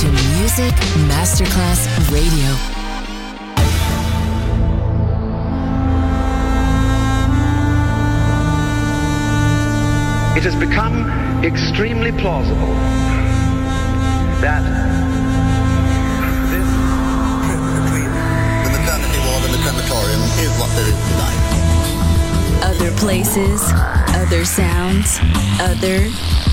to Music Masterclass Radio. It has become extremely plausible that this trip between the maternity ward and the crematorium is what there is tonight. Other places, other sounds, other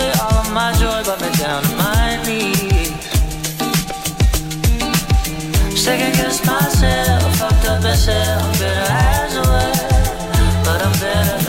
away all of my joy, got me down to my knees. Second guess myself, fucked up myself, bitter as well. but I'm better.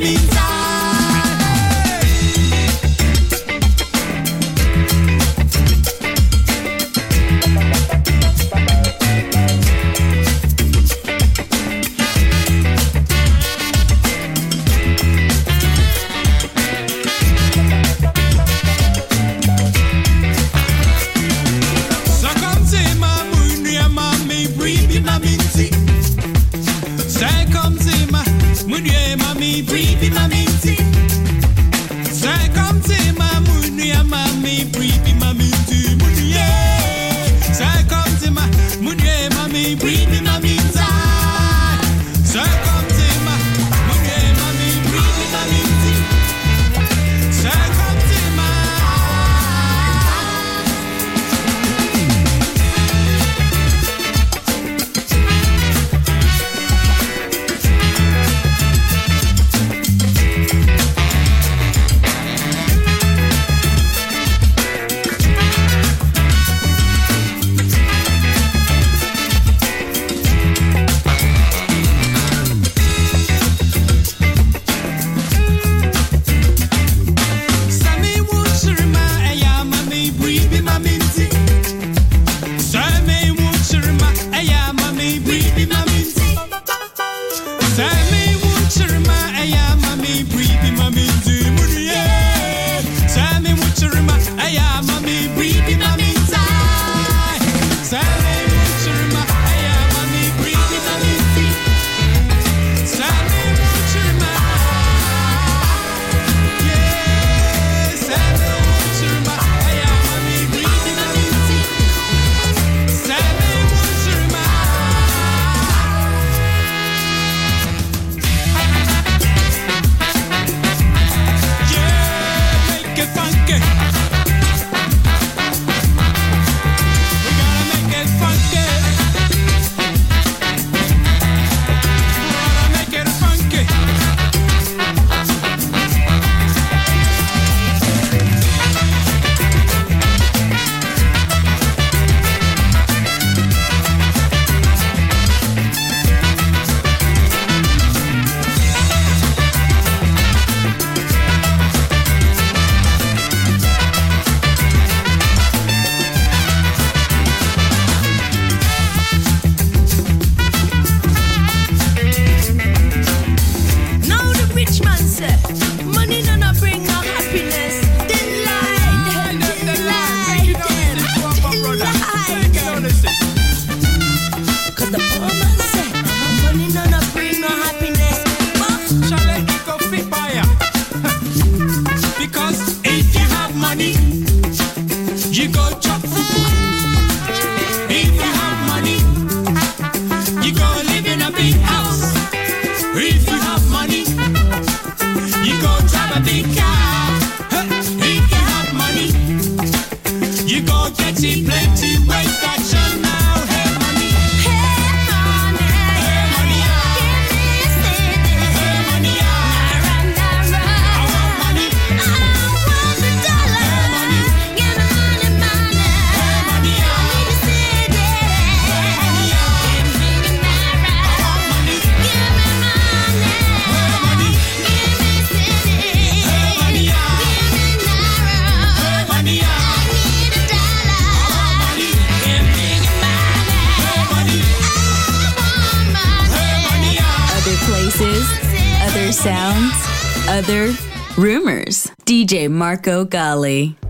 vida. DJ Marco Gally.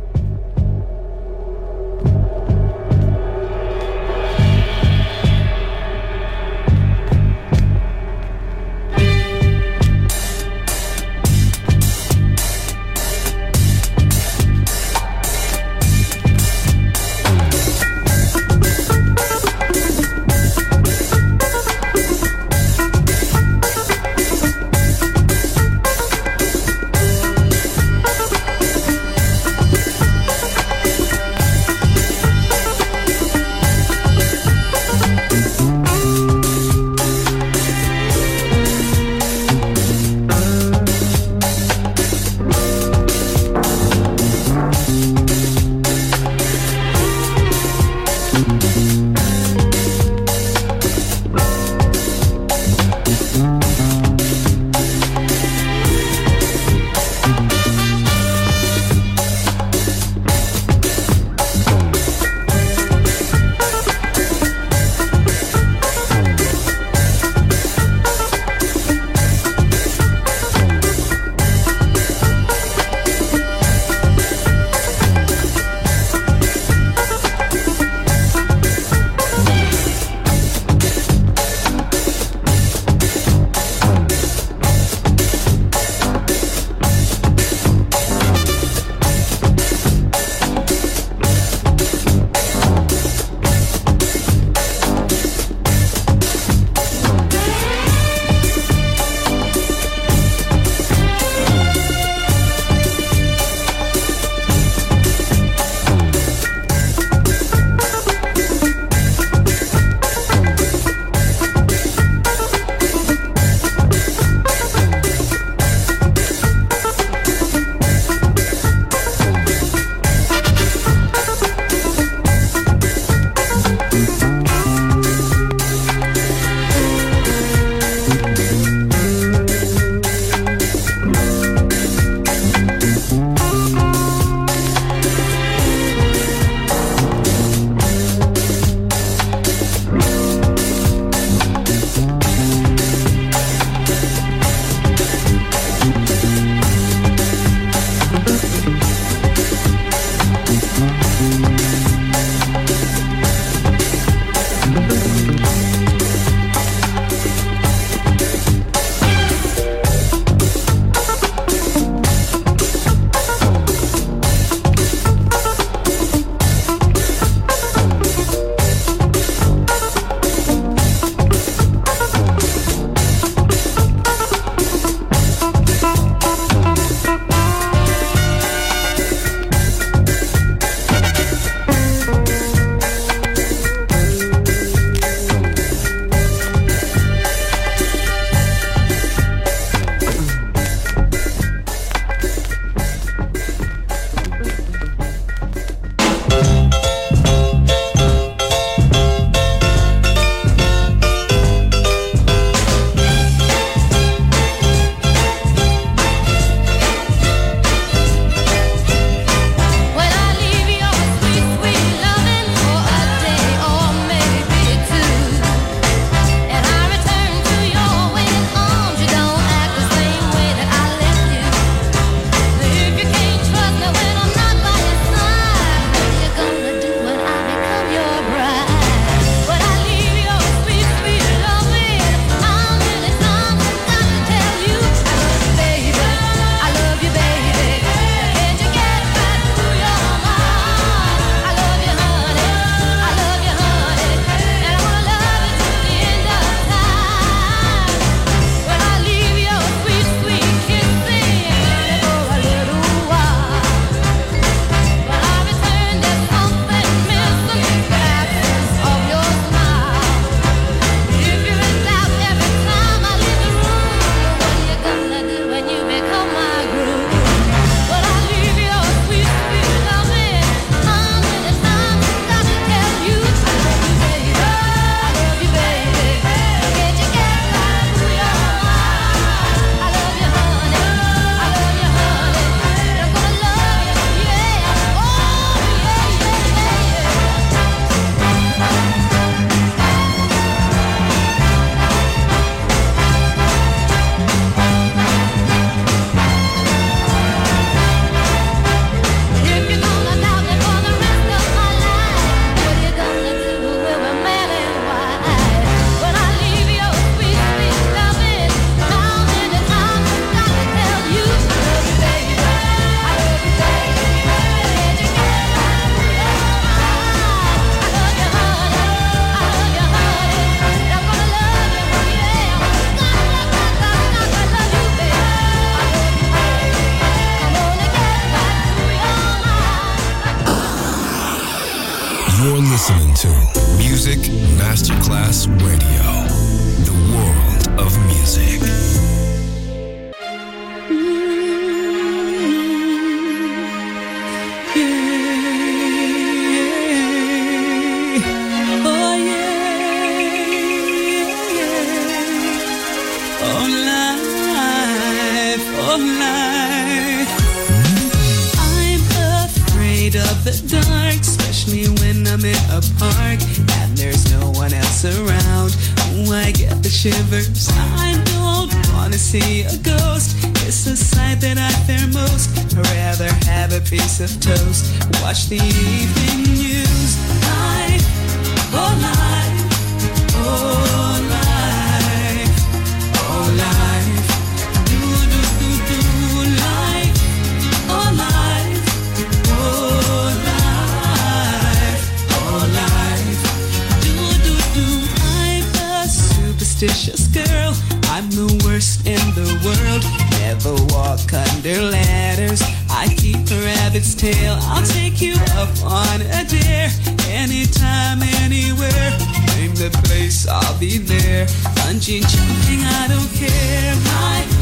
the world. Never walk under ladders. I keep a rabbit's tail. I'll take you up on a dare. Anytime, anywhere. Name the place, I'll be there. Punching, jumping, I don't care. Life,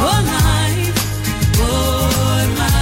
oh life, oh life.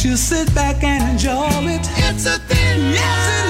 should sit back and enjoy it. It's a thing, yes, it is.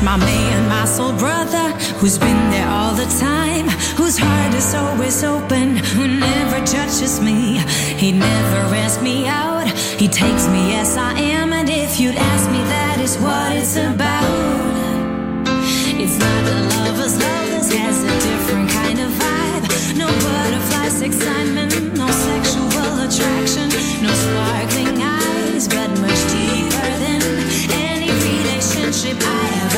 My man, my soul brother, who's been there all the time, whose heart is always open, who never judges me. He never asks me out, he takes me as I am, and if you'd ask me, that is what it's about. It's not a lover's love, this has a different kind of vibe. No butterflies, excitement, no sexual attraction, no sparkling eyes, but much deeper than any relationship I have.